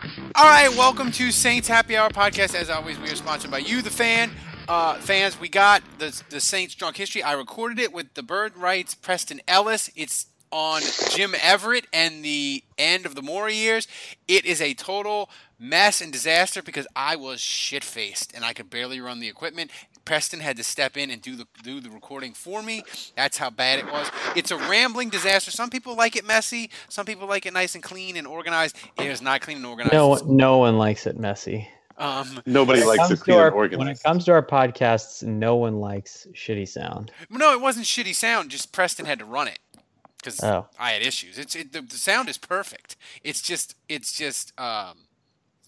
All right, welcome to Saints Happy Hour podcast. As always, we are sponsored by you, the fan. Uh, fans, we got the the Saints drunk history. I recorded it with the Bird Rights Preston Ellis. It's on Jim Everett and the end of the Mora years. It is a total mess and disaster because I was shit faced and I could barely run the equipment. Preston had to step in and do the do the recording for me. That's how bad it was. It's a rambling disaster. Some people like it messy. Some people like it nice and clean and organized. It is not clean and organized. No, no one likes it messy. Um, Nobody When it likes to to clean our- and organized. When it comes to our podcasts, no one likes shitty sound. no, it wasn't shitty sound. Just Preston had to run it because Oh. I had issues. It's it, the, the sound is perfect. It's just it's just um,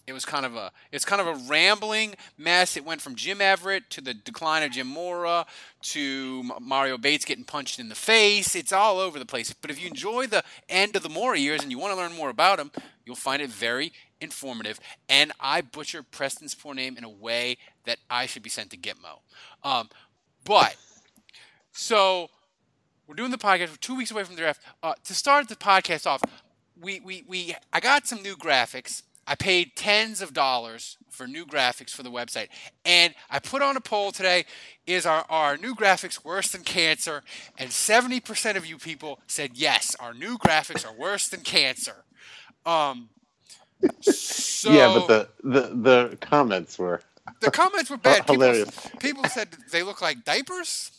it was kind of a it's kind of a rambling mess. It went from Jim Everett to the decline of Jim Mora to Mario Bates getting punched in the face. It's all over the place. But if you enjoy the end of the Mora years and you want to learn more about him, you'll find it very informative. And I butcher Preston's poor name in a way that I should be sent to Gitmo. Um, but so we're doing the podcast. We're two weeks away from the draft. Uh, to start the podcast off, we, we, we I got some new graphics. I paid tens of dollars for new graphics for the website. And I put on a poll today is our, our new graphics worse than cancer? And 70% of you people said yes, our new graphics are worse than cancer. Um, so yeah, but the, the the comments were the comments were bad. People, hilarious. people said they look like diapers.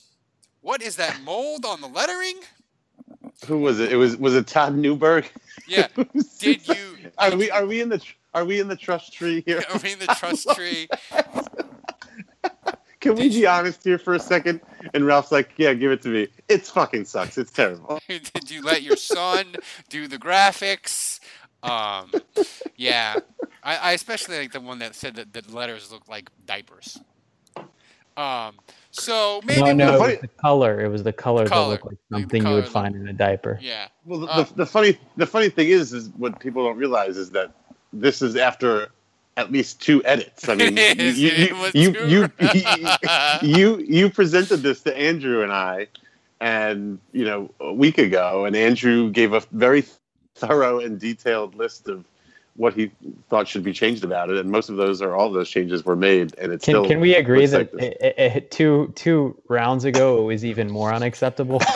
What is that mold on the lettering? Who was it? It was was it Todd Newberg? Yeah. Did you? Are we are we in the are we in the trust tree here? Are we in the trust tree? Can we be honest here for a second? And Ralph's like, "Yeah, give it to me. It's fucking sucks. It's terrible." Did you let your son do the graphics? Um, yeah, I, I especially like the one that said that the letters look like diapers. Um, so maybe no, no, the it was the color. It was the color, Color. that looked like something you color would looked- find in a diaper. yeah, Well, the, the, the funny the funny thing is, is what people don't realize is that this is after at least two edits. I mean, you, you, you, you, you presented this to Andrew and I, and you know a week ago, and Andrew gave a very thorough and detailed list of what he thought should be changed about it, and most of those or all of those changes were made, and it's Can, still can we agree that like it, it, it- two two rounds ago it was even more unacceptable?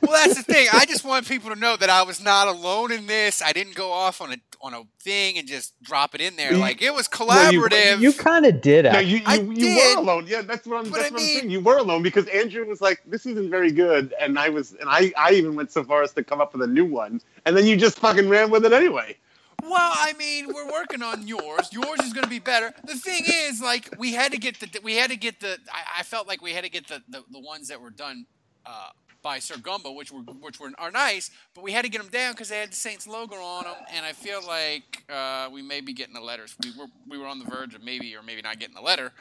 Well, that's the thing. I just want people to know that I was not alone in this. I didn't go off on a on a thing and just drop it in there. Like it was Well, you- collaborative. you kind of did. No, you, you, I you did, were alone. Yeah, that's what I'm. That's I what I'm mean- saying. You were alone because Andrew was like, "This isn't very good," and I was, and I, I even went so far as to come up with a new one, and then you just fucking ran with it anyway. Well, I mean, we're working on yours. Yours is going to be better. The thing is, like, we had to get the we had to get the. I, I felt like we had to get the, the, the ones that were done uh, by Sir Gumbo, which were which were are nice, but we had to get them down because they had the Saints logo on them, and I feel like uh, we may be getting the letters. We were we were on the verge of maybe or maybe not getting the letter.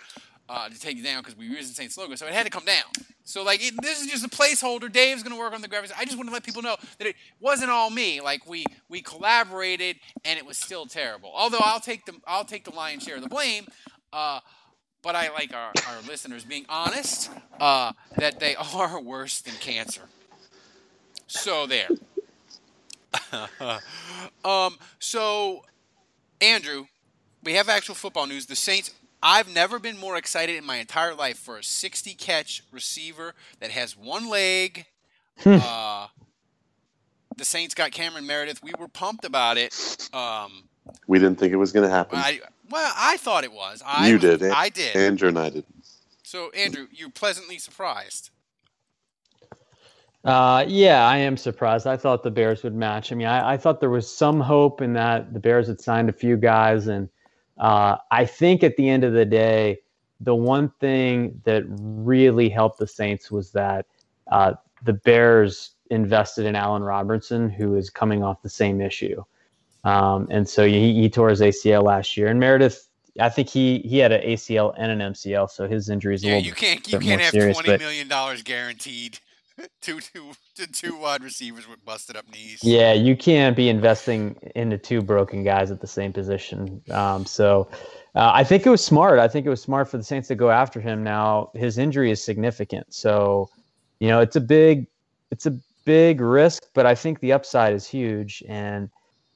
Uh, to take it down because we were using Saints logo, so it had to come down. So like it, this is just a placeholder. Dave's gonna work on the graphics. I just want to let people know that it wasn't all me. Like we we collaborated and it was still terrible. Although I'll take the I'll take the lion's share of the blame. Uh, but I like our, our listeners being honest uh, that they are worse than cancer. So there. um, so Andrew, we have actual football news. The Saints. I've never been more excited in my entire life for a 60 catch receiver that has one leg. uh, the Saints got Cameron Meredith. We were pumped about it. Um, We didn't think it was going to happen. I, well, I thought it was. I you was- did. I did. Andrew and I did. So, Andrew, you're pleasantly surprised. Uh, yeah, I am surprised. I thought the Bears would match. I mean, I, I thought there was some hope in that the Bears had signed a few guys, and uh, I think at the end of the day, the one thing that really helped the Saints was that uh, the Bears invested in Allen Robinson, who is coming off the same issue, um, and so he, he tore his ACL last year. And Meredith, I think he he had an ACL and an MCL, so his injury is a Yeah, little you can't you can't have serious, twenty million dollars guaranteed two to two wide receivers with busted up knees. Yeah, you can't be investing into two broken guys at the same position. Um, so uh, I think it was smart. I think it was smart for the Saints to go after him. Now his injury is significant, so you know it's a big it's a big risk, but I think the upside is huge. And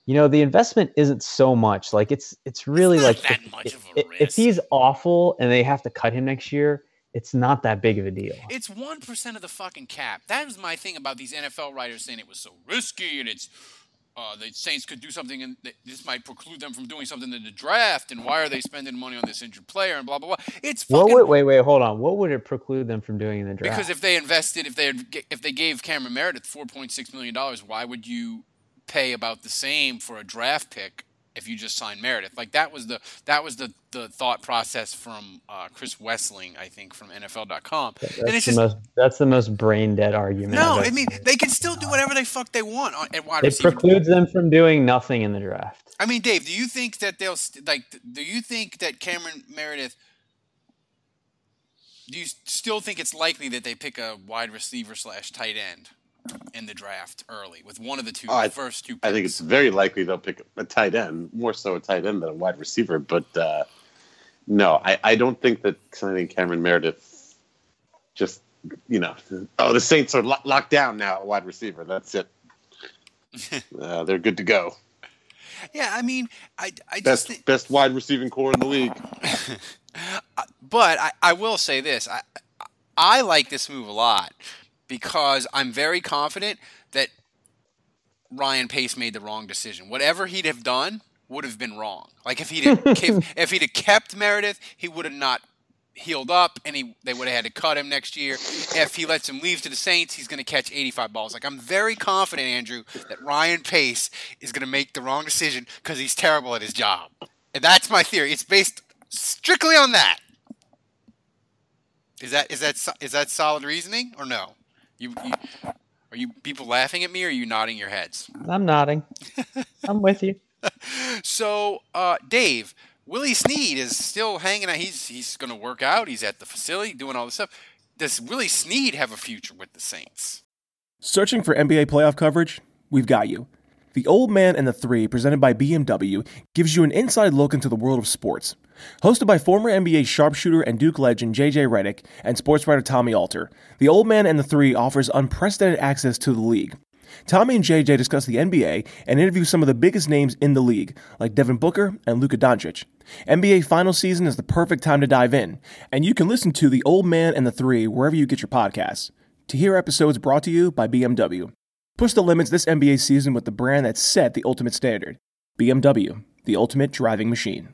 you know the investment isn't so much. Like it's it's really not like that if, much of a if, if he's awful and they have to cut him next year, it's not that big of a deal. It's one percent of the fucking cap. That was my thing about these NFL writers saying it was so risky and it's uh, the Saints could do something and this might preclude them from doing something in the draft. And why are they spending money on this injured player and blah blah blah? It's What fucking would wait wait hold on? What would it preclude them from doing in the draft? because if they invested, if they had, if they gave Cameron Meredith four point six million dollars, why would you pay about the same for a draft pick if you just sign Meredith? Like that was the that was the the thought process from uh, Chris Wesseling, I think, from NFL.com. That's and it's the just most that's the most brain dead argument. no. I mean, they can still do whatever they fuck they want on, at wide It receiver. precludes them from doing nothing in the draft. I mean, Dave, do you think that they'll st- like? Do you think that Cameron Meredith? Do you still think it's likely that they pick a wide receiver slash tight end in the draft early with one of the two Oh, I- first two? Picks? I think it's very likely they'll pick a tight end, more so a tight end than a wide receiver. But uh, no, I, I don't think that signing Cameron Meredith just, you know, oh, the Saints are lo- locked down now at wide receiver. That's it. uh, they're good to go. Yeah, I mean, I, I just Best think, best wide receiving core in the league. but I, I will say this: I I like this move a lot because I'm very confident that Ryan Pace made the wrong decision. Whatever he'd have done would have been wrong. Like if he'd have, if, if he'd have kept Meredith, he would have not healed up, and he they would have had to cut him next year. If he lets him leave to the Saints, he's going to catch 85 balls. Like I'm very confident, Andrew, that Ryan Pace is going to make the wrong decision because he's terrible at his job, and that's my theory. It's based strictly on that. Is that is that is that solid reasoning or no? You, you are you people laughing at me or are you nodding your heads? I'm nodding. I'm with you. So, uh, Dave, Willie Snead is still hanging out. He's he's going to work out. He's at the facility doing all this stuff. Does Willie Snead have a future with the Saints? Searching for NBA playoff coverage? We've got you. The Old Man and the Three, presented by BMW, gives you an inside look into the world of sports. Hosted by former NBA sharpshooter and Duke legend JJ Redick and sports writer Tommy Alter, The Old Man and the Three offers unprecedented access to the league. Tommy and JJ discuss the NBA and interview some of the biggest names in the league, like Devin Booker and Luka Doncic. NBA final season is the perfect time to dive in, and you can listen to The Old Man and the Three wherever you get your podcasts. To hear episodes brought to you by BMW. Push the limits this NBA season with the brand that set the ultimate standard BMW, the ultimate driving machine.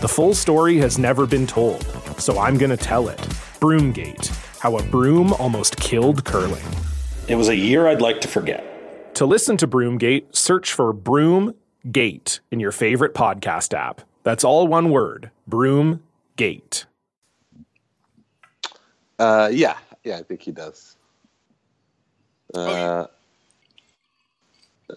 The full story has never been told, so I'm going to tell it. Broomgate How a Broom Almost Killed Curling. It was a year I'd like to forget. To listen to Broomgate, search for Broomgate in your favorite podcast app. That's all one word Broomgate. Uh, yeah, yeah, I think he does. Uh,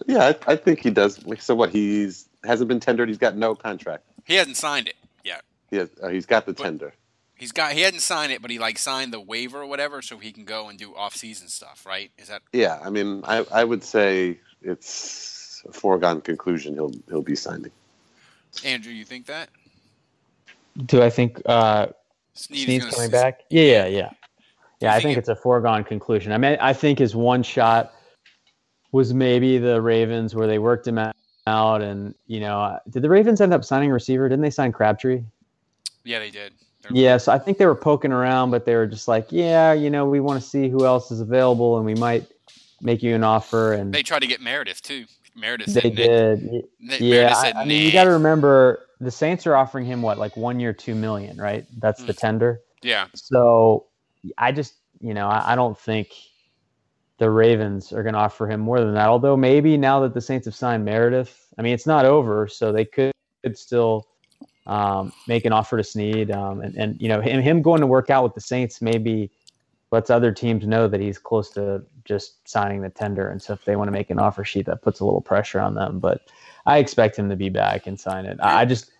yeah, I, I think he does. So what? He's hasn't been tendered. He's got no contract. He hasn't signed it yet. He has, uh, he's got the tender. He's got he hadn't signed it, but he like signed the waiver or whatever, so he can go and do off season stuff, right? Is that Yeah, I mean, I, I would say it's a foregone conclusion. He'll he'll be signing. Andrew? You think that? Do I think uh, Snead's Snead's gonna coming s- back? Yeah, yeah, yeah. Yeah, I think think it's a foregone conclusion. I mean, I think his one shot was maybe the Ravens where they worked him out, and you know, uh, did the Ravens end up signing a receiver? Didn't they sign Crabtree? Yeah, they did. Yeah, so I think they were poking around, but they were just like, yeah, you know, we want to see who else is available, and we might make you an offer. And They tried to get Meredith too. Meredith. they said, did. Yeah, Meredith I, I mean, you got to remember the Saints are offering him what, like one year, two million, right? That's Mm. the tender. Yeah. So I just, you know, I, I don't think the Ravens are going to offer him more than that. Although maybe now that the Saints have signed Meredith, I mean, it's not over, so they could, could still um, make an offer to Snead. Um, and, and, you know, him, him going to work out with the Saints maybe lets other teams know that he's close to just signing the tender. And so if they want to make an offer sheet, that puts a little pressure on them. But I expect him to be back and sign it. I I just,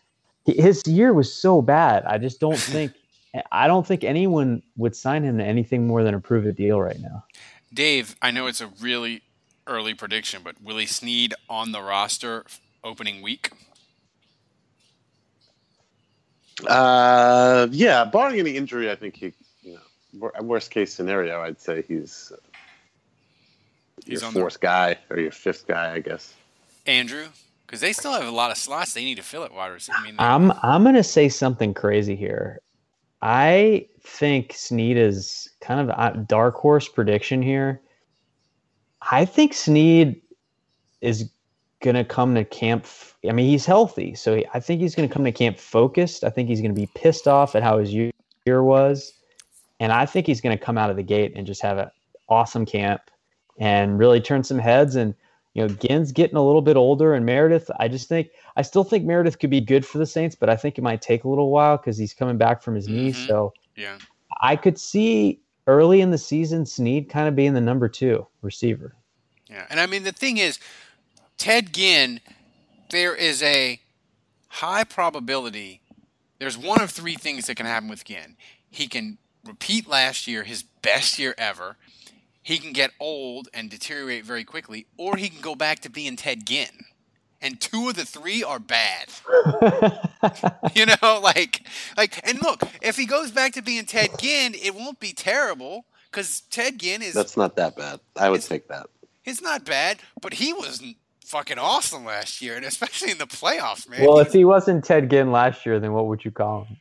his year was so bad. I just don't think. I don't think anyone would sign him to anything more than a prove it deal right now. Dave, I know it's a really early prediction, but will he Snead on the roster opening week? Uh, yeah, barring any injury, I think he, you know, worst case scenario, I'd say he's, uh, He's your on the- fourth guy or your fifth guy, I guess. Andrew? Because they still have a lot of slots they need to fill at wide receiver. I mean, I'm I'm gonna say something crazy here. I think Snead is kind of a dark horse prediction here. I think Snead is gonna come to camp. I mean, he's healthy, so I think he's gonna come to camp focused. I think he's gonna be pissed off at how his year was, and I think he's gonna come out of the gate and just have an awesome camp and really turn some heads. And you know, Ginn's getting a little bit older, and Meredith. I just think I still think Meredith could be good for the Saints, but I think it might take a little while because he's coming back from his knee. Mm-hmm. So yeah. I could see early in the season Snead kind of being the number two receiver. Yeah, and I mean the thing is, Ted Ginn, there is a high probability. There's one of three things that can happen with Ginn. He can repeat last year, his best year ever. He can get old and deteriorate very quickly, or he can go back to being Ted Ginn. And two of the three are bad. you know, like, like, and look, if he goes back to being Ted Ginn, it won't be terrible because Ted Ginn is That's not that bad. I would take that. it's not bad, but he was fucking awesome last year, and especially in the playoffs, man. well, if he wasn't Ted Ginn last year, then what would you call him?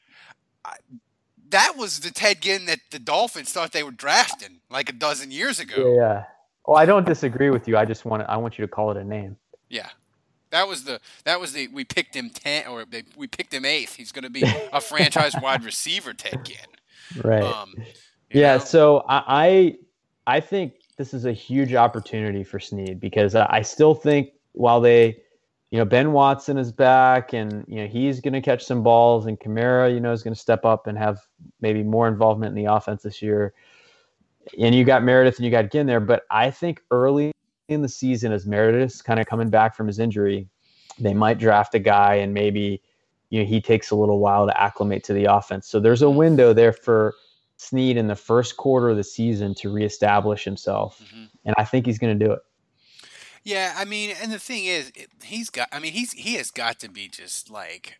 That was the Ted Ginn that the Dolphins thought they were drafting like a dozen years ago. Yeah. Well, I don't disagree with you. I just want I want you to call it a name. Yeah. That was the that was the we picked him ten or they, we picked him eighth. He's going to be a franchise wide receiver, Ted Ginn. Right. Um, yeah. So I, I think this is a huge opportunity for Snead because I still think while they, you know, Ben Watson is back and you know he's going to catch some balls and Kamara, you know, is going to step up and have maybe more involvement in the offense this year. And you got Meredith and you got Ginn there, but I think early in the season, as Meredith's kind of coming back from his injury, they might draft a guy and maybe you know he takes a little while to acclimate to the offense. So there's a window there for Snead in the first quarter of the season to reestablish himself, mm-hmm. and I think he's going to do it. Yeah, I mean, and the thing is, he's got. I mean, he's he has got to be just like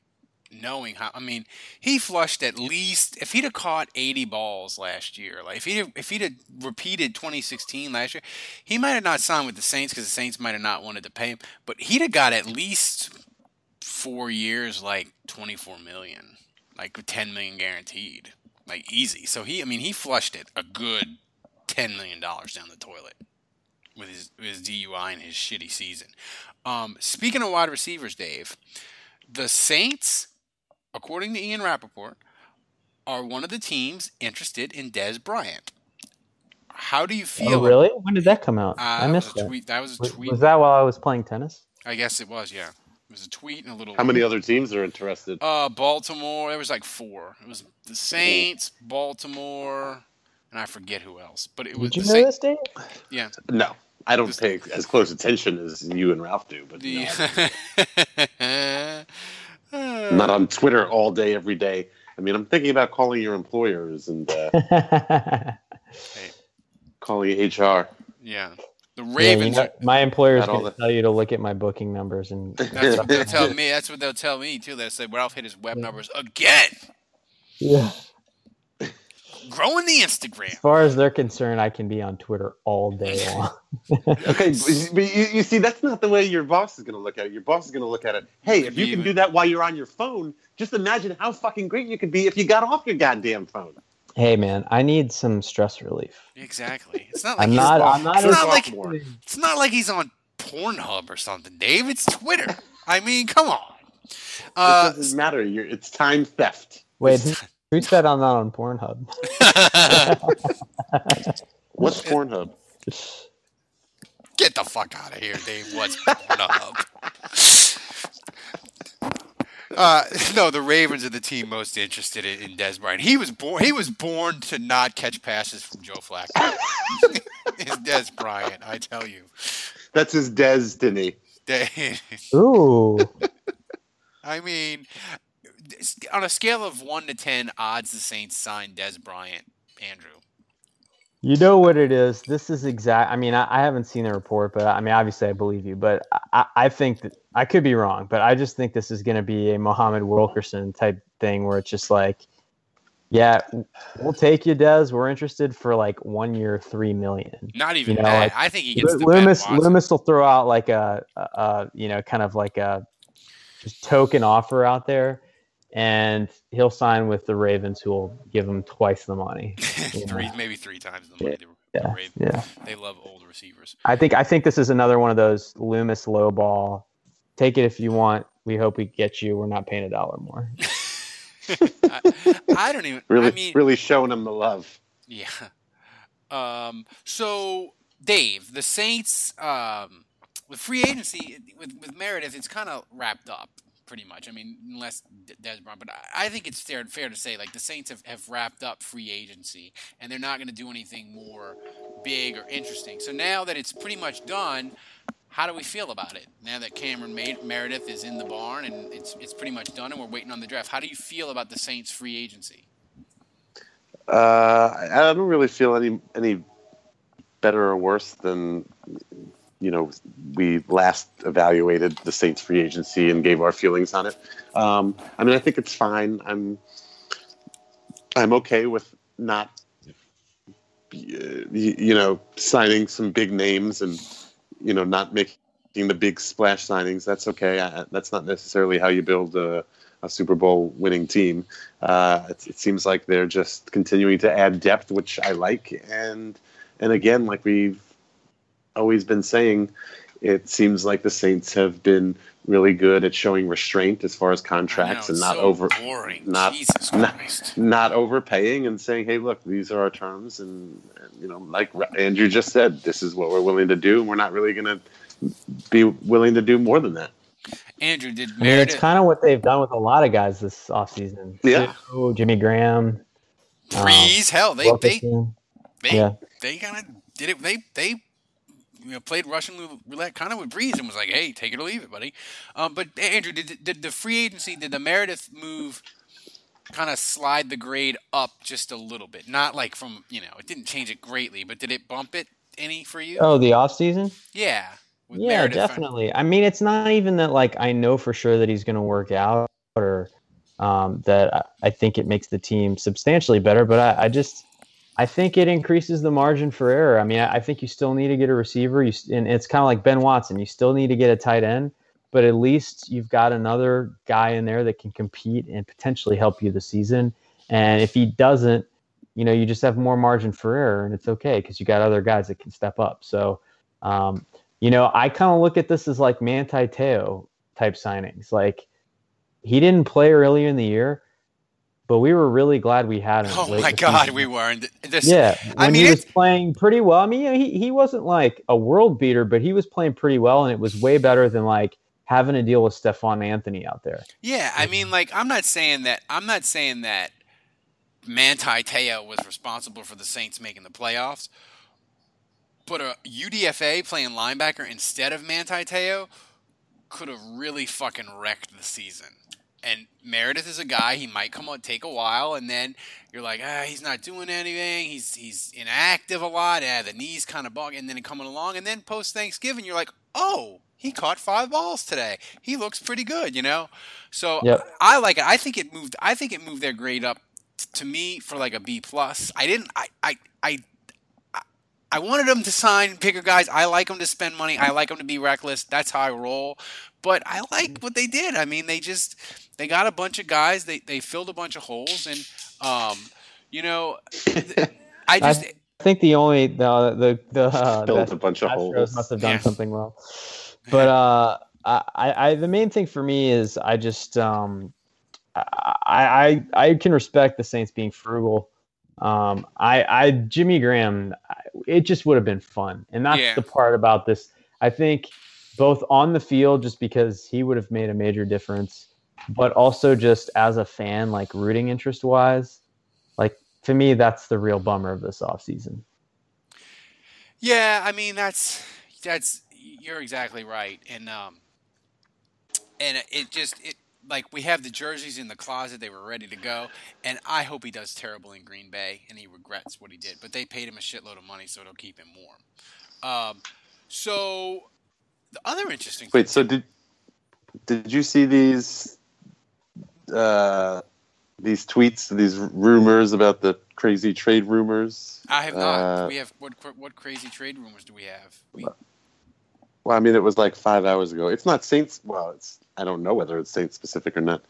knowing how. I mean, he flushed at least if he'd have caught eighty balls last year. Like if he if he'd have repeated 2016 last year, he might have not signed with the Saints because the Saints might have not wanted to pay him. But he'd have got at least four years, like 24 million, like 10 million guaranteed, like easy. So he, I mean, he flushed it a good 10 million dollars down the toilet with his with his DUI and his shitty season. Um, speaking of wide receivers, Dave, the Saints, according to Ian Rapoport, are one of the teams interested in Dez Bryant? How do you feel? Oh, really? When did that come out? Uh, I missed a that. tweet. That was a tweet. was that while I was playing tennis? I guess it was. Yeah, it was a tweet and a little. How many other teams are interested? Uh, Baltimore. There was like four. It was the Saints, Baltimore, and I forget who else. But it was Did you the know Saint- this, Dave? Yeah. No, I don't pay as close attention as you and Ralph do, but The I'm not on Twitter all day, every day. I mean, I'm thinking about calling your employers and uh, calling HR. yeah, the Yeah, you Ravens. know, my employer's going to tell you to look at my booking numbers and. That's what they'll tell me. That's what they'll tell me too. They'll say Ralph hit his web numbers again. Yeah. Growing the Instagram. As far as they're concerned, I can be on Twitter all day long. Okay, but but you, you see, that's not the way your boss is going to look at it. Your boss is going to look at it. Hey, if you can do that while you're on your phone, just imagine how fucking great you could be if you got off your goddamn phone. hey, man, I need some stress relief. Exactly. It's not like I'm he's not. I'm not. It's not like it's not like he's on Pornhub or something, Dave. It's Twitter. I mean, come on. Uh, it doesn't matter. You're, it's time theft. Wait, who, who said I'm not on Pornhub? What's Pornhub? Get the fuck out of here, Dave. What's Pornhub? Uh, no, the Ravens are the team most interested in, in Dez Bryant. He was born. He was born to not catch passes from Joe Flacco. it's Dez Bryant, I tell you. That's his destiny. Dave. Ooh. I mean, on a scale of one to ten, odds the Saints sign Dez Bryant, Andrew. You know what it is. This is exact. I mean, I, I haven't seen the report, but I mean, obviously, I believe you. But I, I think that I could be wrong, but I just think this is going to be a Muhammad Wilkerson type thing, where it's just like, yeah, we'll take you, Des. We're interested for like one year, three million. Not even You know, that. like, I think he gets Loomis. Loomis will throw out like a, a, a, you know, kind of like a just token offer out there, and he'll sign with the Ravens, who will give him twice the money. you know? three, maybe three times the money. Yeah, the Ravens. yeah. They love old receivers. I think I think this is another one of those Loomis low ball. Take it if you want. We hope we get you. We're not paying a dollar more. I don't even. Really, I mean, really showing him the love. Yeah. Um, so, Dave, the Saints, um, with free agency, with, with Meredith, it's kind of wrapped up pretty much. I mean, unless Dez Bryant, but I, think it's fair, fair to say, like, the Saints have, have wrapped up free agency, and they're not going to do anything more big or interesting. So now that it's pretty much done, how do we feel about it? Now that Cameron May- Meredith is in the barn and it's, it's pretty much done and we're waiting on the draft, how do you feel about the Saints' free agency? Uh, I don't really feel any any better or worse than you know we last evaluated the Saints free agency and gave our feelings on it. Um, I mean, I think it's fine. I'm I'm okay with not you, you know signing some big names and you know not making the big splash signings. That's okay. I, that's not necessarily how you build a, a Super Bowl winning team. Uh, it, it seems like they're just continuing to add depth, which I like. And and again, like we've always been saying, it seems like the Saints have been really good at showing restraint as far as contracts and not so over boring. not Jesus not, not overpaying and saying, "Hey, look, these are our terms," and, and you know, like Andrew just said, this is what we're willing to do, and we're not really going to be willing to do more than that. Andrew, did I mean, it's kind of what they've done with a lot of guys this offseason. Yeah. Sue, Jimmy Graham. um, hell, they they they Yeah. they kind of did it. They they you know played Russian roulette kind of with Brees and was like, hey, take it or leave it, buddy. Um, but Andrew, did did the free agency, did the Meredith move? Kind of slide the grade up just a little bit, not like from you know it didn't change it greatly, but did it bump it any for you? Oh, the off season? yeah, with Yeah, Meredith fin- definitely. I mean, it's not even that like I know for sure that he's going to work out or um, that I, I think it makes the team substantially better, but I, I just I think it increases the margin for error. I mean, I, I think you still need to get a receiver, you, and it's kind of like Ben Watson. You still need to get a tight end, but at least you've got another guy in there that can compete and potentially help you the season. And if he doesn't, you know, you just have more margin for error, and it's okay because you got other guys that can step up. So. Um, you know, I kind of look at this as like Manti Te'o type signings. Like he didn't play earlier in the year, but we were really glad we had him. Oh my God, season. we were. And this, Yeah, I mean, he was playing pretty well. I mean, he he wasn't like a world beater, but he was playing pretty well, and it was way better than like having to deal with Stephone Anthony out there. yeah. I mean, like, I'm not saying that. I'm not saying that Manti Te'o was responsible for the Saints making the playoffs, but a UDFA playing linebacker instead of Manti Te'o could have really fucking wrecked the season. And Meredith is a guy he might come on take a while, and then you're like, ah, he's not doing anything. He's he's inactive a lot. Ah, the knees kind of bug, and then coming along, and then post Thanksgiving, you're like, oh, he caught five balls today. He looks pretty good, you know. So Yep. I like it. I think it moved. I think it moved their grade up t- to me for like a B plus. I didn't. I I I. I wanted them to sign bigger guys. I like them to spend money. I like them to be reckless. That's how I roll. But I like what they did. I mean, they just they got a bunch of guys. They they filled a bunch of holes, and um, you know, I just I think the only the the the uh, Filled the a bunch of Astros holes. must have done Yeah. something well. But uh, I, I the main thing for me is I just um, I I I can respect the Saints being frugal. Um, I I Jimmy Graham, it just would have been fun, and that's Yeah. the part about this. I think both on the field, just because he would have made a major difference, but also just as a fan, like rooting interest wise, like to me, that's the real bummer of this offseason. Yeah, I mean that's that's you're exactly right, and um, and it just it like we have the jerseys in the closet; they were ready to go, and I hope he does terrible in Green Bay and he regrets what he did. But they paid him a shitload of money, so it'll keep him warm. Um, so the other interesting Wait, so did did you see these uh, these tweets, these rumors about the crazy trade rumors? I have not. Uh, we have what what crazy trade rumors do we have? We, Well, I mean, it was like five hours ago. It's not Saints. Well, it's I don't know whether it's Saints specific or not.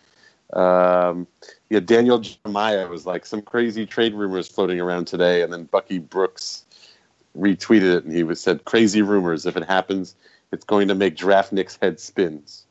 Um, yeah, Daniel Jeremiah was like some crazy trade rumors floating around today, and then Bucky Brooks retweeted it, and he was said crazy rumors. If it happens, it's going to make Draft Nick's head spins.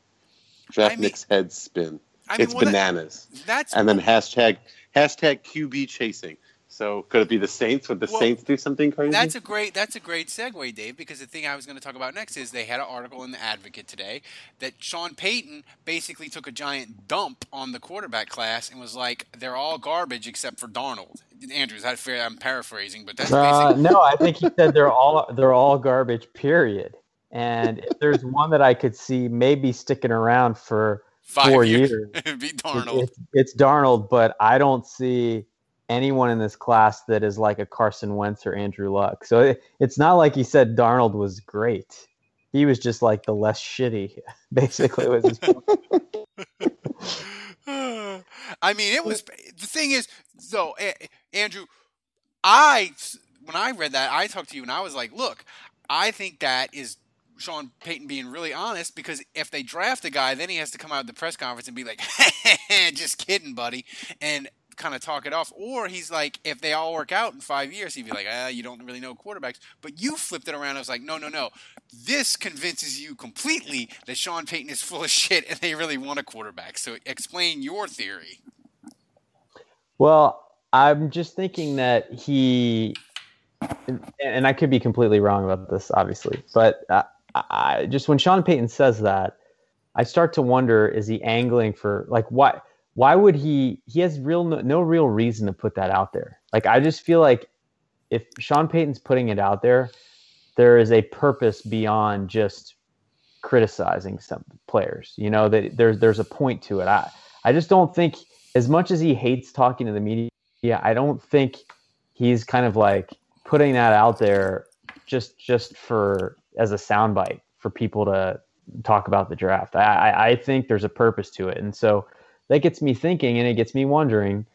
Draft Nick's head spin. I mean, it's well, that- bananas. that's and then hashtag hashtag QB chasing. So could it be the Saints? Would the Well, Saints do something crazy? That's a great that's a great segue, Dave, because the thing I was going to talk about next is they had an article in the Advocate today that Sean Payton basically took a giant dump on the quarterback class and was like, "They're all garbage except for Darnold." Andrew, is that fair? I'm paraphrasing, but that's Uh, basically no, I think he said they're all they're all garbage. Period. And if there's one that I could see maybe sticking around for Five four years. years, It'd be Darnold. It's, it's Darnold, but I don't see anyone in this class that is like a Carson Wentz or Andrew Luck. So it, it's not like he said Darnold was great. He was just like the less shitty, basically. Was his I mean, it was the thing is, so A- Andrew, I when I read that, I talked to you and I was like, look, I think that is Sean Payton being really honest because if they draft a guy, then he has to come out at the press conference and be like, just kidding, buddy, and kind of talk it off. Or he's like, if they all work out in five years, he'd be like, ah, you don't really know quarterbacks. But you flipped it around. I was like, no, no, no. This convinces you completely that Sean Payton is full of shit and they really want a quarterback. So explain your theory. Well, I'm just thinking that he, and- I could be completely wrong about this, obviously, but I, I just when Sean Payton says that, I start to wonder: is he angling for like why? Why would he? He has real no, no real reason to put that out there. Like I just feel like if Sean Payton's putting it out there, there is a purpose beyond just criticizing some players. You know that there's there's a point to it. I I just don't think as much as he hates talking to the media, I don't think he's kind of like putting that out there just just for as a soundbite for people to talk about the draft. I, I think there's a purpose to it, and so that gets me thinking, and it gets me wondering: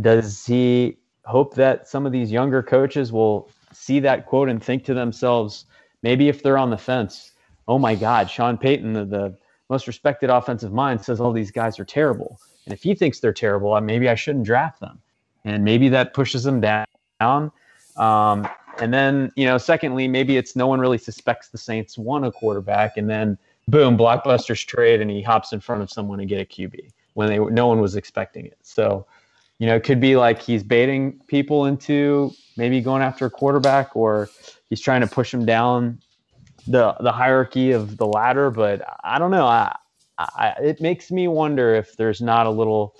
Does he hope that some of these younger coaches will see that quote and think to themselves, maybe if they're on the fence, oh my God, Sean Payton, the, the most respected offensive mind, says all these guys are terrible. And if he thinks they're terrible, maybe I shouldn't draft them. And maybe that pushes them down. Um, and then, you know, secondly, maybe it's no one really suspects the Saints want a quarterback, and then boom, blockbusters trade, and he hops in front of someone to get a QB when they no one was expecting it. So you know, it could be like he's baiting people into maybe going after a quarterback, or he's trying to push him down the the hierarchy of the ladder. But I don't know. I, I it makes me wonder if there's not a little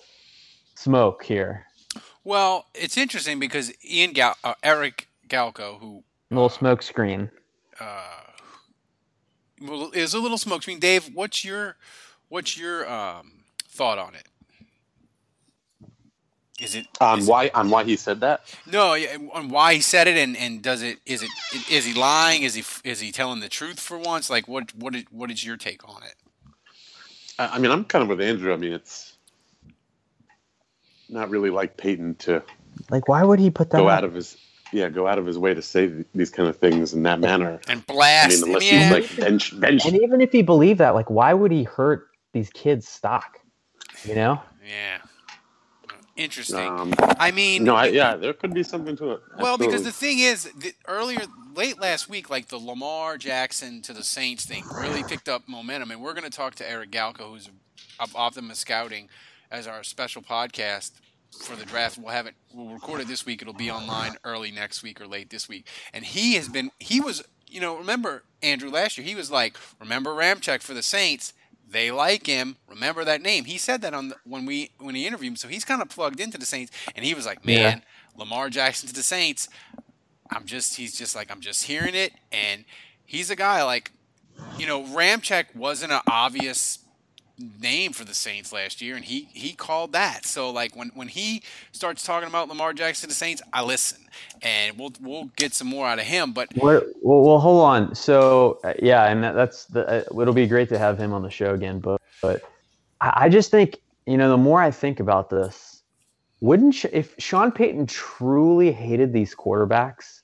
smoke here. Well, it's interesting because Ian Gal- uh, Eric Galko, who A little smoke screen. uh, well, is a little smoke screen. Dave, what's your what's your um, thought on it? Is it On why on why he said that? no yeah, on why he said it and, and does it is it is he lying? Is he is he telling the truth for once? Like what what is, what is your take on it? I I mean, I'm kind of with Andrew. I mean, it's not really like Payton to Like, why would he put that? go up? out of his yeah go out of his way to say these kind of things in that manner. And I blast mean, unless him, yeah. he's like bench bench. And even if he believed that, like, why would he hurt these kids' stock? You know? Yeah. Interesting. Um, I mean, no, I, yeah, there could be something to it. Well, because the thing is, the, earlier, late last week, like the Lamar Jackson to the Saints thing really picked up momentum, and we're going to talk to Eric Galko, who's of Optimum Scouting, as our special podcast for the draft. We'll have it. We'll record it this week. It'll be online early next week or late this week. And he has been. He was. You know, remember Andrew last year? He was like, remember Ramczyk for the Saints. They like him. Remember that name. He said that on the, when we when he interviewed him. So he's kind of plugged into the Saints, and he was like, Yeah. man. Lamar Jackson to the Saints. I'm just he's just like I'm just hearing it and he's a guy like you know Ramczyk wasn't an obvious name for the Saints last year and he he called that. So like when when he starts talking about Lamar Jackson the Saints, I listen. And we'll we'll get some more out of him, but well, well, hold on. So, uh, yeah, and that, that's the. Uh, it'll be great to have him on the show again. But, but I, I just think you know the more I think about this, wouldn't if Sean Payton truly hated these quarterbacks,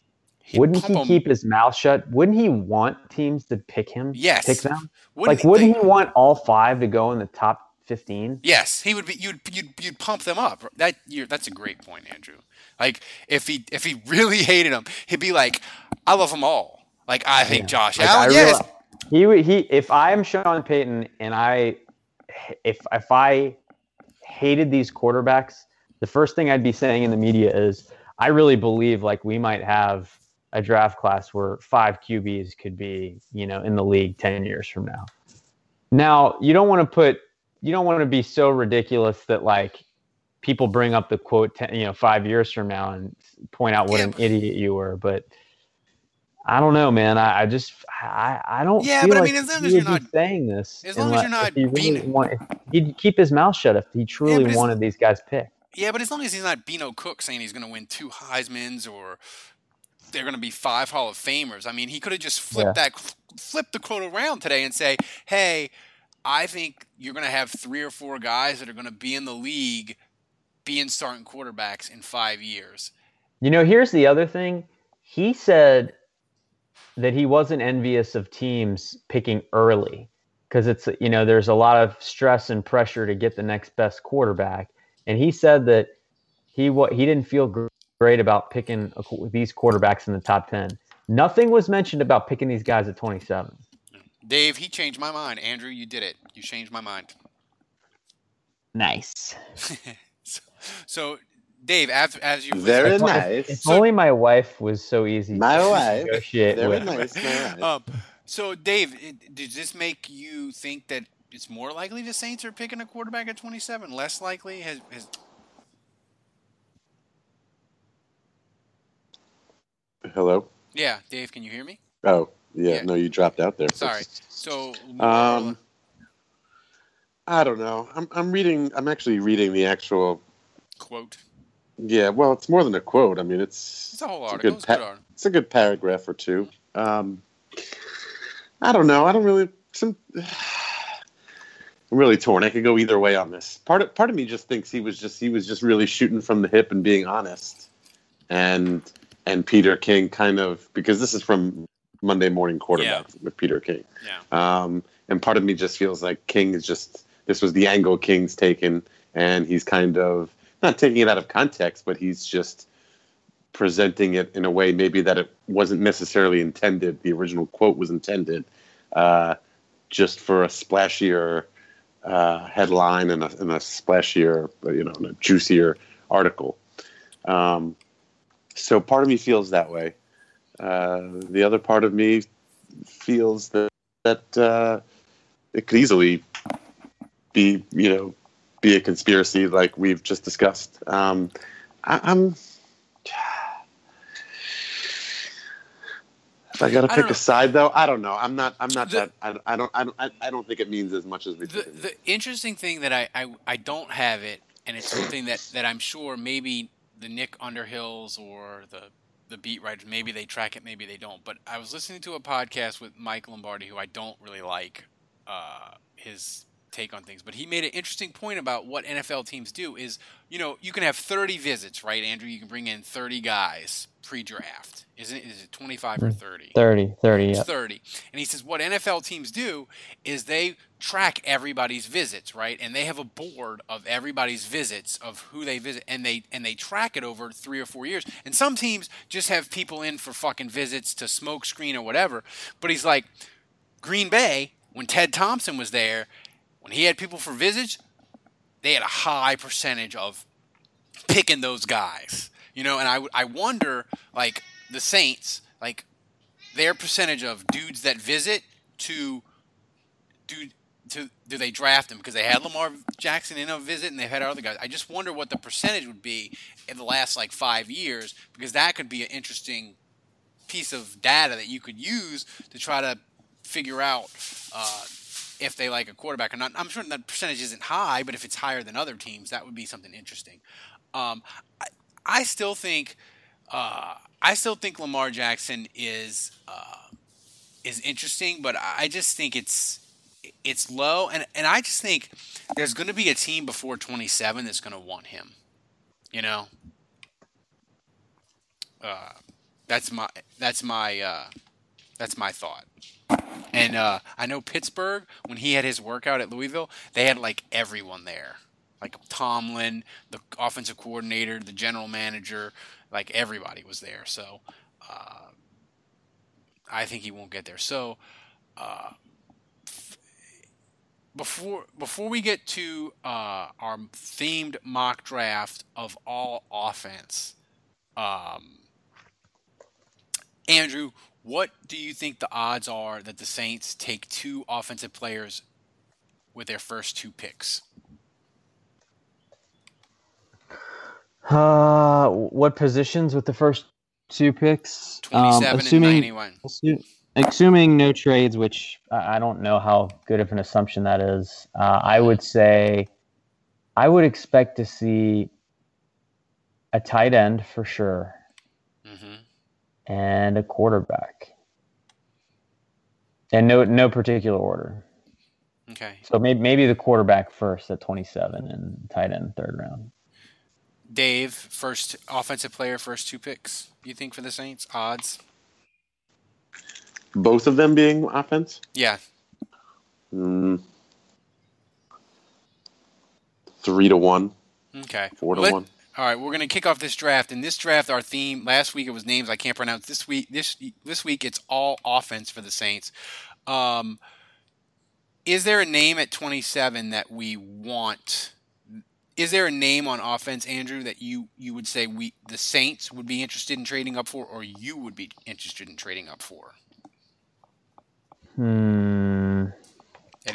wouldn't he keep his mouth shut? Wouldn't he want teams to pick him? Yes. pick them. Wouldn't like, he- wouldn't he want all five to go in the top fifteen? Yes, he would be. You'd you'd you'd pump them up. That you're, that's a great point, Andrew. Like if he if he really hated them, he'd be like, I love them all. Like I think Josh Like, Allen. I Yes, reali- he would he if I'm Sean Payton and I if if I hated these quarterbacks, the first thing I'd be saying in the media is I really believe like we might have a draft class where five QBs could be, you know, in the league 10 years from now. Now, you don't want to put you don't want to be so ridiculous that like people bring up the quote 10, you know 5 years from now and point out what an idiot you were, but I don't know, man. I, I just I, I don't. Yeah, but I mean, as long as you're not- saying this, as long as you're not he really being- want, he'd keep his mouth shut if he truly as- wanted these guys picked. Yeah, but as long as he's not Bino Cook saying he's going to win two Heisman's or they're going to be five Hall of Famers. I mean, he could have just flipped Yeah. that, flipped the quote around today and say, "Hey, I think you're going to have three or four guys that are going to be in the league, being starting quarterbacks in five years." You know, here's the other thing. He said that he wasn't envious of teams picking early because it's you know there's a lot of stress and pressure to get the next best quarterback, and he said that he what he didn't feel great about picking a, these quarterbacks in the top ten. Nothing was mentioned about picking these guys at 27. Dave, he changed my mind. Andrew, you did it. You changed my mind. Nice. so, so, Dave, as, as you Very If- nice. If, only my wife was so easy. My to wife. negotiate Very with. nice. My wife. Um, so, Dave, it, does this make you think that it's more likely the Saints are picking a quarterback at 27? Less likely? Has, has Hello. yeah, Dave, can you hear me? Oh, yeah, Yeah. No, you dropped out there. Sorry. So, Um, I don't know. I'm I'm reading. I'm actually reading the actual. quote. Yeah, well, it's more than a quote. I mean, it's It's a whole it's a article. good It's a good pa- article. it's a good paragraph or two. Um, I don't know. I don't really. Some. I'm really torn. I could go either way on this. Part of part of me just thinks he was just he was just really shooting from the hip and being honest, and and Peter King kind of because this is from Monday Morning Quarterback with Peter King. Yeah. Um, and part of me just feels like King is just this was the angle King's taken, and he's kind of not taking it out of context, but he's just presenting it in a way maybe that it wasn't necessarily intended. The original quote was intended uh, just for a splashier uh, headline and a, and a splashier, you know, and a juicier article. Um, so part of me feels that way. Uh, the other part of me feels that that uh, it could easily be, you know, be a conspiracy like we've just discussed. Um, I, I'm. If I got to pick a side, though, I don't know. I'm not. I'm not The- that. I, I don't. I don't. I, I don't think it means as much as we The, the interesting thing that I, I, I don't have it, and it's something that, that I'm sure maybe the Nick Underhills or the the beat writers maybe they track it, maybe they don't. But I was listening to a podcast with Mike Lombardi, who I don't really like uh, his take on things, but he made an interesting point about what NFL teams do. Is you know you can have 30 visits, right, Andrew? You can bring in 30 guys pre-draft. Isn't it? Is it 25 or 30? 30, 30, yeah. 30. And he says what NFL teams do is they track everybody's visits, right? And they have a board of everybody's visits of who they visit and they and they track it over 3 or 4 years. And some teams just have people in for fucking visits to smoke screen or whatever. But he's like Green Bay when Ted Thompson was there, when he had people for visits, they had a high percentage of picking those guys. You know, and I, I wonder, like, the Saints, like, their percentage of dudes that visit to do to do they draft them because they had Lamar Jackson in a visit and they've had other guys. I just wonder what the percentage would be in the last like five years because that could be an interesting piece of data that you could use to try to figure out uh, if they like a quarterback or not. I'm sure that percentage isn't high, but if it's higher than other teams, that would be something interesting. Um, I, I still think uh, I still think Lamar Jackson is uh, is interesting, but I just think it's it's low, and and I just think there's going to be a team before 27 that's going to want him. You know, uh, that's my that's my uh, that's my thought. And uh, I know Pittsburgh when he had his workout at Louisville, they had like everyone there, like Tomlin, the offensive coordinator, the general manager, like everybody was there. So uh, I think he won't get there. So uh, f- before before we get to uh, our themed mock draft of all offense, um, Andrew, what do you think the odds are that the Saints take two offensive players with their first two picks? Uh, what positions with the first two picks? 27 Um, and assuming, 91. assuming no trades, which I don't know how good of an assumption that is. Uh, I would say I would expect to see a tight end for sure and a quarterback. And no no particular order. Okay. So maybe maybe the quarterback first at 27 and tight end third round. Dave, first offensive player, first two picks. You think for the Saints odds? Both of them being offense. Yeah. Mm, three to one. Okay. Four to Let- one. All right, we're going to kick off this draft. In this draft, our theme last week it was names I can't pronounce. This week, this this week, it's all offense for the Saints. Um, is there a name at 27 that we want? Is there a name on offense, Andrew, that you you would say we the Saints would be interested in trading up for, or you would be interested in trading up for? Hmm.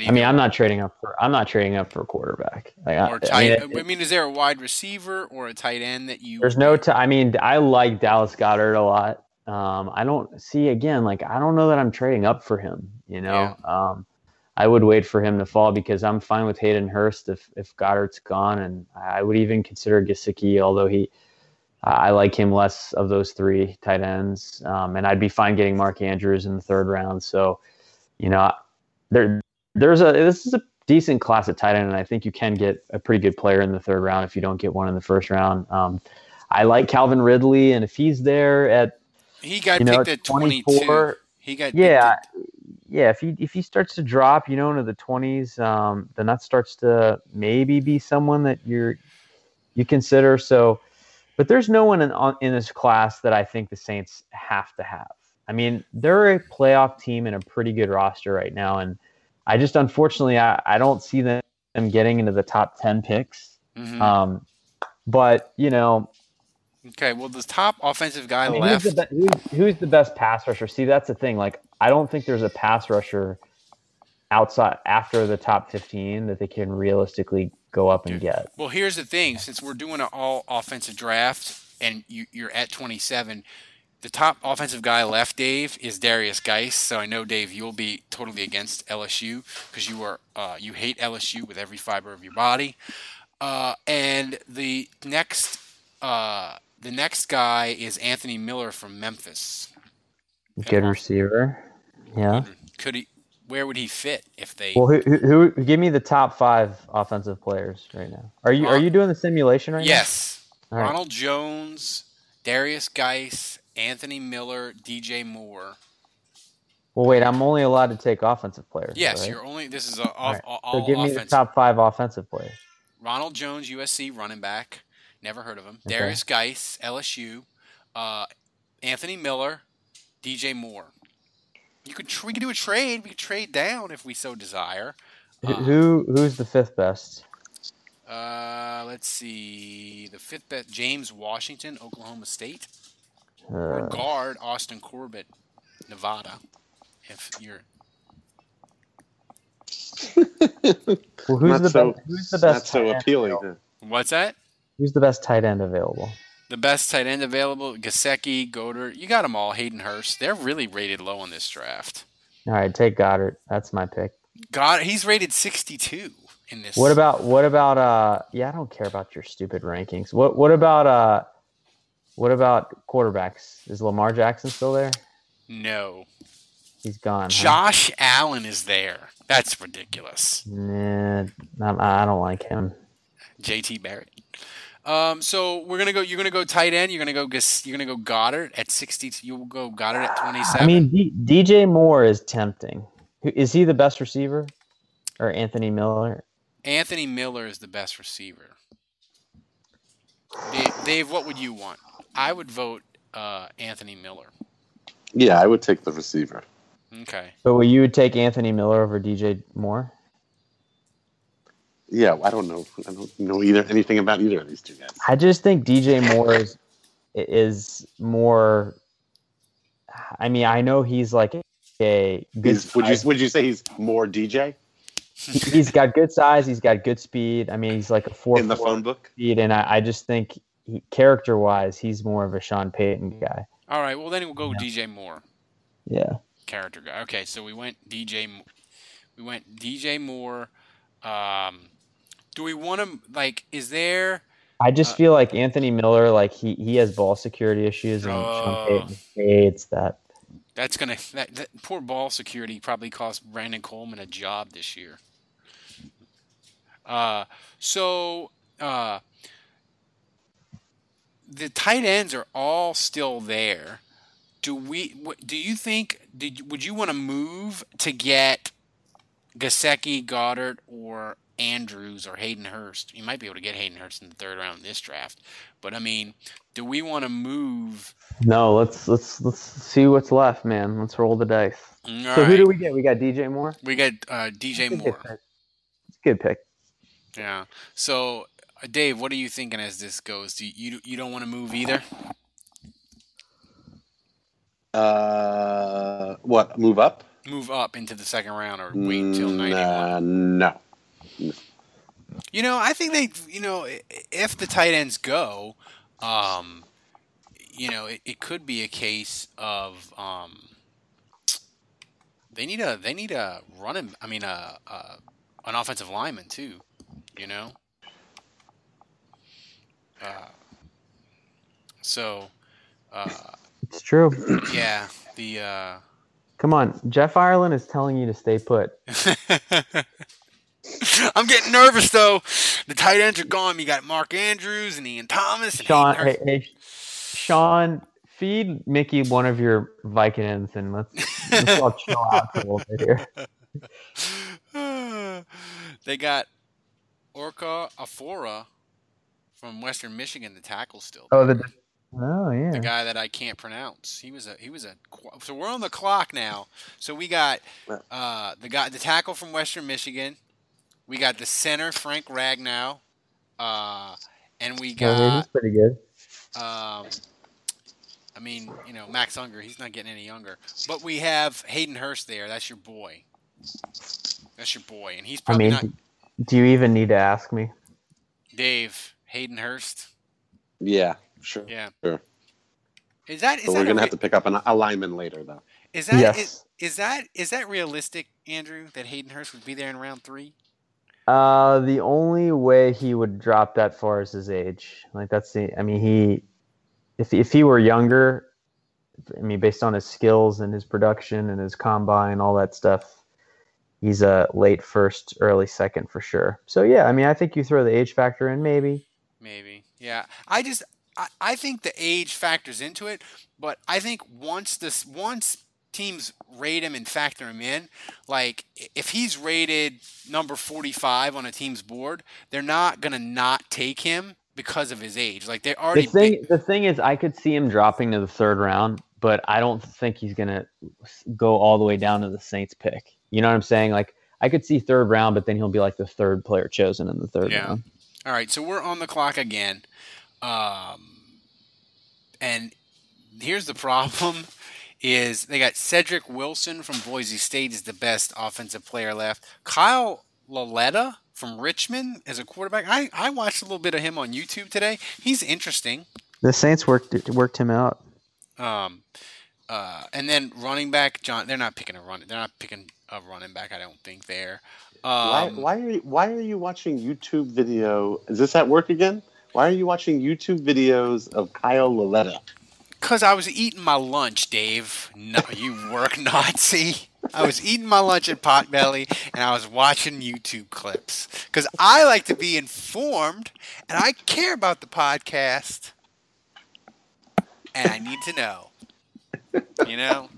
I mean, I'm not trading up for I'm not trading up for a quarterback. Like, I- Or I tight? mean, I mean, is there a wide receiver or a tight end that you? There's no. T- I mean, I like Dallas Goedert a lot. Um, I don't see again. Like, I don't know that I'm trading up for him. You know, um, I would wait for him to fall because I'm fine with Hayden Hurst if if Goedert's gone, and I would even consider Gesicki, although he. I like him less of those three tight ends, um, and I'd be fine getting Mark Andrews in the third round. So, you know, there there's a this is a decent class at tight end, and I think you can get a pretty good player in the third round if you don't get one in the first round. Um, I like Calvin Ridley, and if he's there at He got you know, picked at 22. 24, He got yeah, yeah. If he if he starts to drop, you know, into the twenties, um, then that starts to maybe be someone that you're you consider. So, but there's no one in in this class that I think the Saints have to have. I mean, they're a playoff team and a pretty good roster right now, and I just unfortunately I, I don't see them them getting into the top ten picks. Mhm. Um, But you know, Okay, well, the top offensive guy I mean, left. who's, the be- who's, who's the best pass rusher? See, that's the thing. Like, I don't think there's a pass rusher outside after the top 15 that they can realistically go up and get. Well, here's the thing: since we're doing an all offensive draft, and you, you're at 27, the top offensive guy left, Dave, is Derrius Guice. So I know, Dave, you'll be totally against LSU because you are uh, you hate LSU with every fiber of your body. Uh, and the next uh, the next guy is Anthony Miller from Memphis. Good receiver. Yeah. Could he? Where would he fit if they? Well, who, who, who give me the top five offensive players right now? Are you are you doing the simulation right yes, now? All right. Ronald Jones, Darius Geis, Anthony Miller, DJ Moore. Well, wait. I'm only allowed to take offensive players. Yes, right? you're only. This is a, All all, right. all, So give me the top five offensive players. Ronald Jones, USC running back. Never heard of him. Okay. Derrius Guice, LSU. Uh, Anthony Miller, DJ Moore. You could tr- we could do a trade. We could trade down if we so desire. Who- Who who's the fifth best? Uh, let's see. The fifth best, James Washington, Oklahoma State. Uh, Or guard Austin Corbett, Nevada. If you're well, who's the so- best? Who's the best? Not so appealing. available? what's that? Who's the best tight end available? The best tight end available: Gesicki, Goedert. You got them all. Hayden Hurst. They're really rated low in this draft. All right, take Goedert. That's my pick. God, he's rated 62 in this. What about what about uh? Yeah, I don't care about your stupid rankings. What what about uh? What about quarterbacks? Is Lamar Jackson still there? No. He's gone. huh? Josh Allen is there. That's ridiculous. Nah, I'm- don't like him. JT Barrett. Um, so we're gonna go. You're gonna go tight end. You're gonna go. You're gonna go Goedert at 60. You'll go Goedert at 27. I mean, D- DJ Moore is tempting. Is he the best receiver, or Anthony Miller? Anthony Miller is the best receiver. Dave, Dave, what would you want? I would vote uh, Anthony Miller. Yeah, I would take the receiver. Okay. But well, you would take Anthony Miller over DJ Moore? Yeah, I don't know. I don't know either anything about either of these two guys. I just think DJ Moore is is more. I mean, I know he's like a good. He's, would you would you say he's more DJ he- he's got good size. He's got good speed. I mean, he's like a four in the phone book? speed, and I, I just think he, character wise, he's more of a Sean Payton guy. All right. Well, then we'll go DJ Moore. Yeah. character guy. Okay, so we went DJ. We went DJ Moore. Um, do we want to like? Is there? I just Uh, feel like Anthony Miller, like he, he has ball security issues, and Oh. Sean Payton hates that. That's gonna that, that poor ball security probably cost Brandon Coleman a job this year. Uh, so uh, the tight ends are all still there. Do we? Do you think? Did would you want to move to get Gesicki, Goedert, or Andrews or Hayden Hurst? You might be able to get Hayden Hurst in the third round of this draft, but I mean, do we want to move? No, let's let's let's see what's left, man. Let's roll the dice. All so who do we get? We got DJ Moore. We got uh, DJ Good Moore. It's a good pick. Yeah. So, Dave, what are you thinking as this goes? Do you you, you don't want to move either? Uh, what? Move up? Move up into the second round or wait till Mm, 91? uh, no. You know, I think they, you know, if the tight ends go, um, you know, it, it could be a case of um, they need a they need a running. I mean, a, a an offensive lineman too. You know. Uh, so, uh, It's true. yeah, the. Uh, Come on, Jeff Ireland is telling you to stay put. I'm getting nervous though. The tight ends are gone. You got Mark Andrews and Ian Thomas and Sean, hey, hey, Sean, feed Mickey one of your Vikings and let's let's all chill out a little bit here. They got Orca Afora from Western Michigan, the tackle still. Oh, the oh yeah. The guy that I can't pronounce. He was a he was a so we're on the clock now. So we got uh, the guy the tackle from Western Michigan. We got the center Frank Ragnow, uh, and we Yeah, got he's pretty good. um, I mean, you know, Max Unger, he's not getting any younger. But we have Hayden Hurst there. That's your boy. That's your boy, and he's I mean, not do you even need to ask me? Dave Hayden Hurst. Yeah, sure. Yeah. Sure. Is that is But that we're gonna re- have to pick up an, a lineman later, though. is that Yes. is, is that is that realistic, Andrew? That Hayden Hurst would be there in round three? Uh, the only way he would drop that far is his age. Like that's the. I mean, he, if if he were younger, I mean, based on his skills and his production and his combine, all that stuff, he's a late first, early second for sure. So yeah, I mean, I think you throw the age factor in, maybe. Maybe. Yeah. I just I, I think the age factors into it, but I think once this once teams rate him and factor him in, like if he's rated number 45 on a team's board, they're not going to not take him because of his age. Like they already The thing, the thing is, I could see him dropping to the third round, but I don't think he's gonna go all the way down to the Saints pick. You know what I'm saying? Like I could see third round, but then he'll be like the third player chosen in the third Yeah. round. All right, so we're on the clock again. Um, and here's the problem is they got Cedric Wilson from Boise State is the best offensive player left. Kyle Lauletta from Richmond as a quarterback. I, I watched a little bit of him on YouTube today. He's interesting. The Saints worked worked him out. Um, uh, and then running back John. They're not picking a run. They're not picking a running back. I don't think there. Why, Um, why are you, why are you watching YouTube video? Is this at work again? Why are you watching YouTube videos of Kyle Lauletta? Cause I was eating my lunch, Dave. No, you work Nazi. I was eating my lunch at Potbelly, and I was watching YouTube clips. Cause I like to be informed, and I care about the podcast, and I need to know. You know,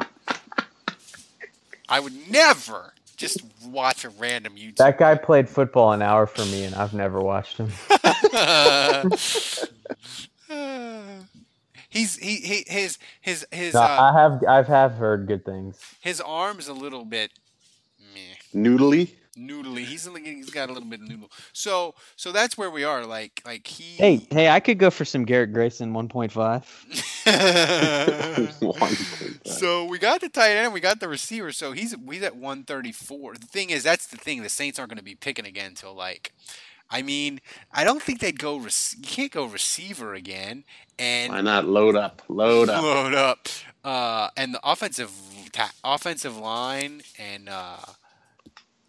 I would never just watch a random YouTube. That guy played football an hour for me, and I've never watched him. He's he, he his his his No, uh, I have I've have heard good things. his arm's a little bit Meh. Noodly? Noodly. He's he's got a little bit of noodle. So so that's where we are. Like like he. Hey, hey, I could go for some Garrett Grayson 1.5. so we got the tight end, we got the receiver. So he's he's at 134. The thing is, that's the thing. The Saints aren't going to be picking again until like. I mean, I don't think they'd go. Rec- you can't go receiver again, and Why not load up? Load up. load up. Uh, and the offensive ta- offensive line and uh,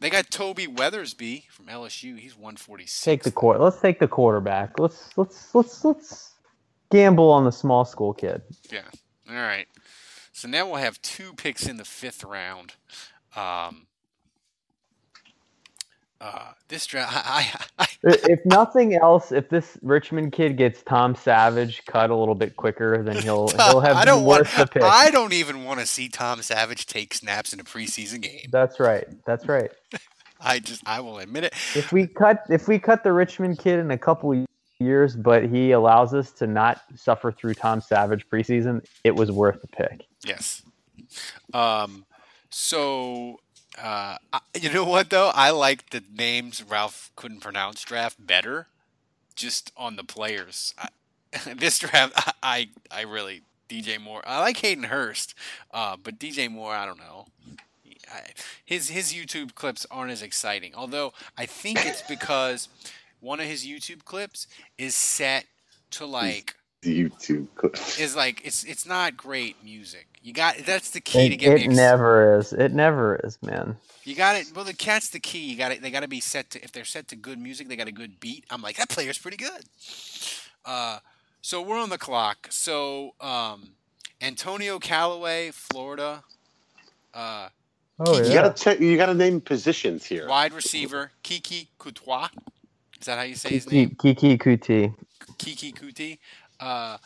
they got Toby Weathersby from LSU. He's 146. take the court. Let's take the quarterback. Let's let's let's let's gamble on the small school kid. Yeah. All right. So now we'll have two picks in the fifth round. Um, uh, this draft, I, I, if nothing else, if this Richmond kid gets Tom Savage cut a little bit quicker, then he'll he'll have I don't want. the pick. I don't even want to see Tom Savage take snaps in a preseason game. That's right. That's right. I just, I will admit it. If we cut if we cut the Richmond kid in a couple years, but he allows us to not suffer through Tom Savage preseason, it was worth the pick. Yes. Um. So, uh, I- you know what though? I like the names Ralph couldn't pronounce draft better, just on the players. I, this draft, I, I, I really DJ Moore. I like Hayden Hurst, uh, but DJ Moore, I don't know. I, his his YouTube clips aren't as exciting. Although I think it's because one of his YouTube clips is set to like YouTube. is like it's it's not great music. You got that's the key to It, get it ex- never is. It never is, man. You got it. Well, the cat's the key. You got it. They got to be set to. If they're set to good music, they got a good beat. I'm like that player's pretty good. Uh, so we're on the clock. So um, Antonio Callaway, Florida, uh, Oh You gotta check. You gotta name positions here. wide receiver Kiki Coutois. Is that how you say his Kiki name? Keke Coutee. Keke Coutee. Uh,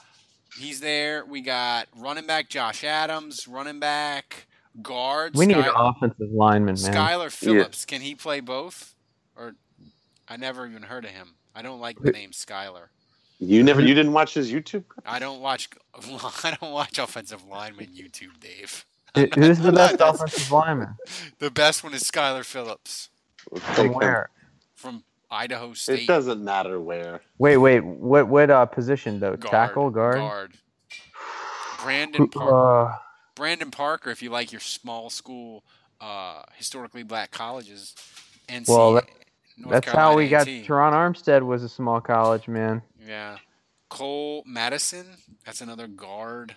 he's there. We got running back Josh Adams, running back guards. We need Sky- an offensive lineman, man. Skylar Phillips. Can he play both? Or I never even heard of him. I don't like the name Skylar. You never. You didn't watch his YouTube. I don't watch. I don't watch offensive lineman YouTube, Dave. Who- Who's the best offensive lineman? The best one is Skylar Phillips From where? from Idaho State. It doesn't matter where. Wait, wait. What what uh, position though? Guard, Tackle, guard. Guard. Brandon Parker. uh, Brandon Parker, if you like your small school, uh, historically black colleges. NC, well, that, North that's how Carolina we got. Terron Armstead was a small college man. Yeah. Cole Madison, that's another guard.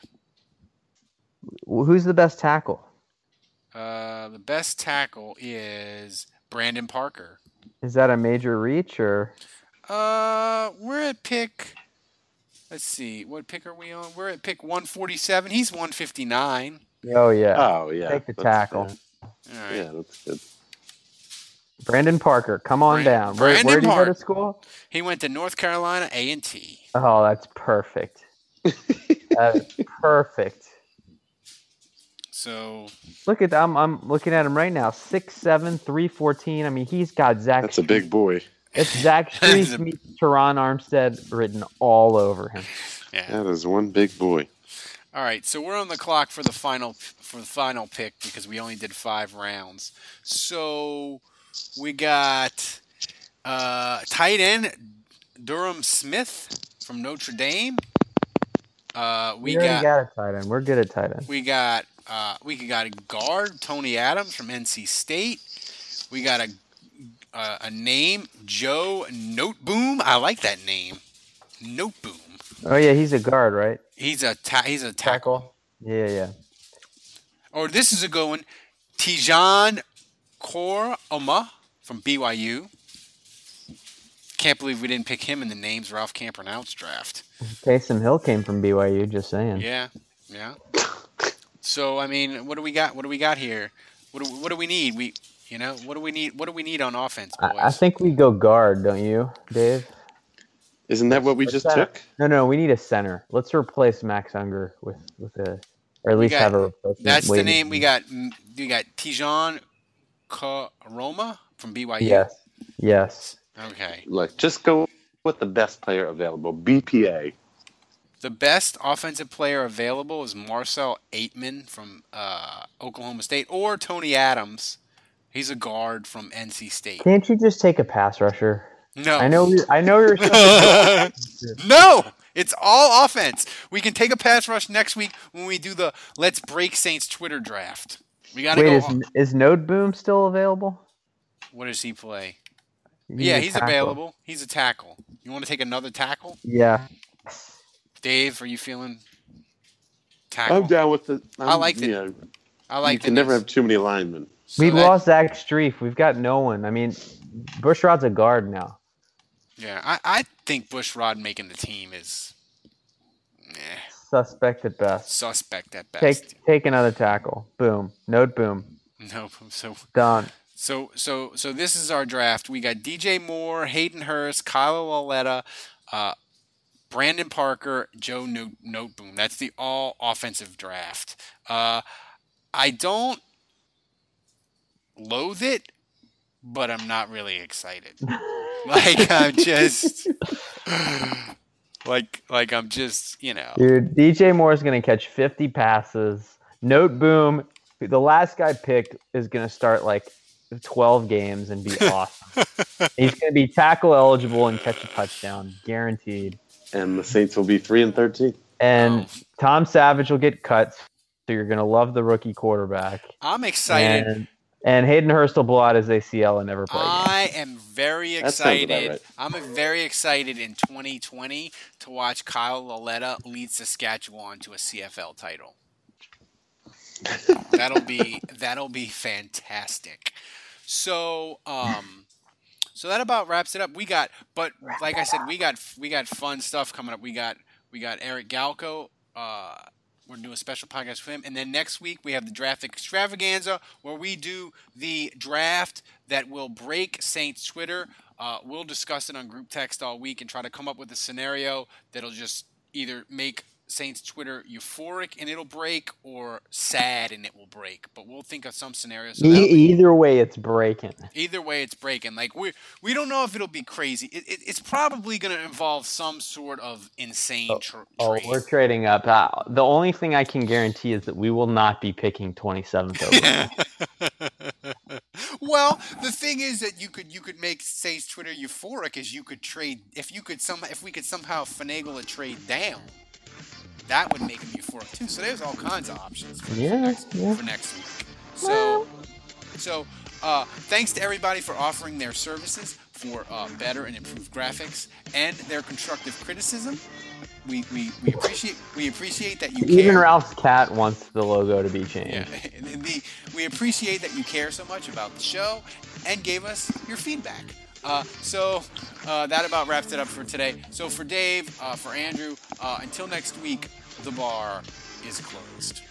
Who's the best tackle? Uh, the best tackle is Brandon Parker. Is that a major reach or? Uh, we're at pick. Let's see, what pick are we on? We're at pick 147. He's 159. Oh yeah. Oh yeah. Take the that's tackle. fair. All right. Yeah, that's good. Brandon Parker, come on Bran- down. Where, Brandon where did you go to school? He went to North Carolina A and T. Oh, that's perfect. that is perfect. So Look at I'm I'm looking at him right now. Six seven, three fourteen. I mean, he's got Zach. That's a big boy. It's Zach That's Street a- meets Terron Armstead written all over him. yeah. That is one big boy. All right, so we're on the clock for the final for the final pick because we only did five rounds. So we got uh, tight end Durham Smythe from Notre Dame. Uh, we We, got, got a tight end. We're good at tight end. we got uh, we got a guard Tony Adams from NC State. We got a uh, a name Joe Noteboom. I like that name, Noteboom. Oh yeah, he's a guard, right? He's a ta- he's a tackle. Yeah, yeah. Or this is a good one. Tejan Koroma from BYU. Can't believe we didn't pick him in the names Ralph can't pronounce draft. Taysom Hill came from BYU. Just saying. Yeah, yeah. So I mean, what do we got? What do we got here? What do, what do we need? We, you know, what do we need? What do we need on offense, boys? I, I think we go guard, don't you, Dave? Isn't that what we Let's just have- took? No, no, we need a center. Let's replace Max Unger with with a, or at least got- have a replacement. That's the name we got. We got Tejan Koroma from BYU. Yes. Yes. Okay. Look, just go with the best player available. BPA. The best offensive player available is Marcell Ateman from uh, Oklahoma State or Tony Adams. He's a guard from NC State. Can't you just take a pass rusher? No. I know. I know you're. no, it's all offense. We can take a pass rush next week when we do the Let's Break Saints Twitter draft. We got to Wait, go. is is Noteboom still available? what does he play? He's yeah, he's tackle. available. He's a tackle. You want to take another tackle? Yeah. Dave, are you feeling tackle? I'm down with the. I'm, I like the- You, know, I like you the can never news. have too many linemen. So we that- lost Zach Strief. We've got no one. I mean, Bushrod's a guard now. Yeah, I, I think Bushrod making the team is eh, Suspect at best. suspect at best. Take take another tackle. Boom. Noteboom. No, so Done. so so so this is our draft. We got DJ Moore, Hayden Hurst, Kyle Lauletta, uh, Brandon Parker, Joe no- Noteboom. That's the all offensive draft. Uh, I don't loathe it, but I'm not really excited. like I'm just like like I'm just you know Dude, DJ Moore's gonna catch 50 passes. Noteboom. The last guy picked is gonna start like 12 games and be awesome. He's gonna be tackle eligible and catch a touchdown, guaranteed. And the Saints will be three and thirteen. And Oh. Tom Savage will get cuts, so you're gonna love the rookie quarterback. I'm excited. And, and Hayden Hurst will blow out his ACL and never play again. I am very That sounds about excited. right. I'm very excited in 2020 to watch Kyle Lauletta lead Saskatchewan to a CFL title. that'll be that'll be fantastic. So, um, so that about wraps it up. We got, but like I said, we got we got fun stuff coming up. We got we got Eric Galko. Uh, we're doing a special podcast with him, and then next week we have the draft extravaganza where we do the draft that will break Saints Twitter. Uh, we'll discuss it on group text all week and try to come up with a scenario that'll just either make Saints Twitter euphoric and it'll break, or sad and it will break. But we'll think of some scenarios. So E- either way, it's breaking. Either way, it's breaking. Like we we don't know if it'll be crazy. It, it, it's probably going to involve some sort of insane tr- Oh, trade. we're trading up. Uh, the only thing I can guarantee is that we will not be picking 27th over. well, the thing is that you could you could make Saints Twitter euphoric as you could trade if you could some if we could somehow finagle a trade down. That would make him euphoric too. So there's all kinds of options for, Yeah, for, next, yeah. for next week. So so uh, thanks to everybody for offering their services for uh, better and improved graphics and their constructive criticism. We, we, we appreciate we appreciate that you care. Even Ralph's cat wants the logo to be changed. Yeah, the, we appreciate that you care so much about the show and gave us your feedback. Uh, so uh, that about wraps it up for today. So for Dave, uh, for Andrew, uh, until next week, the bar is closed.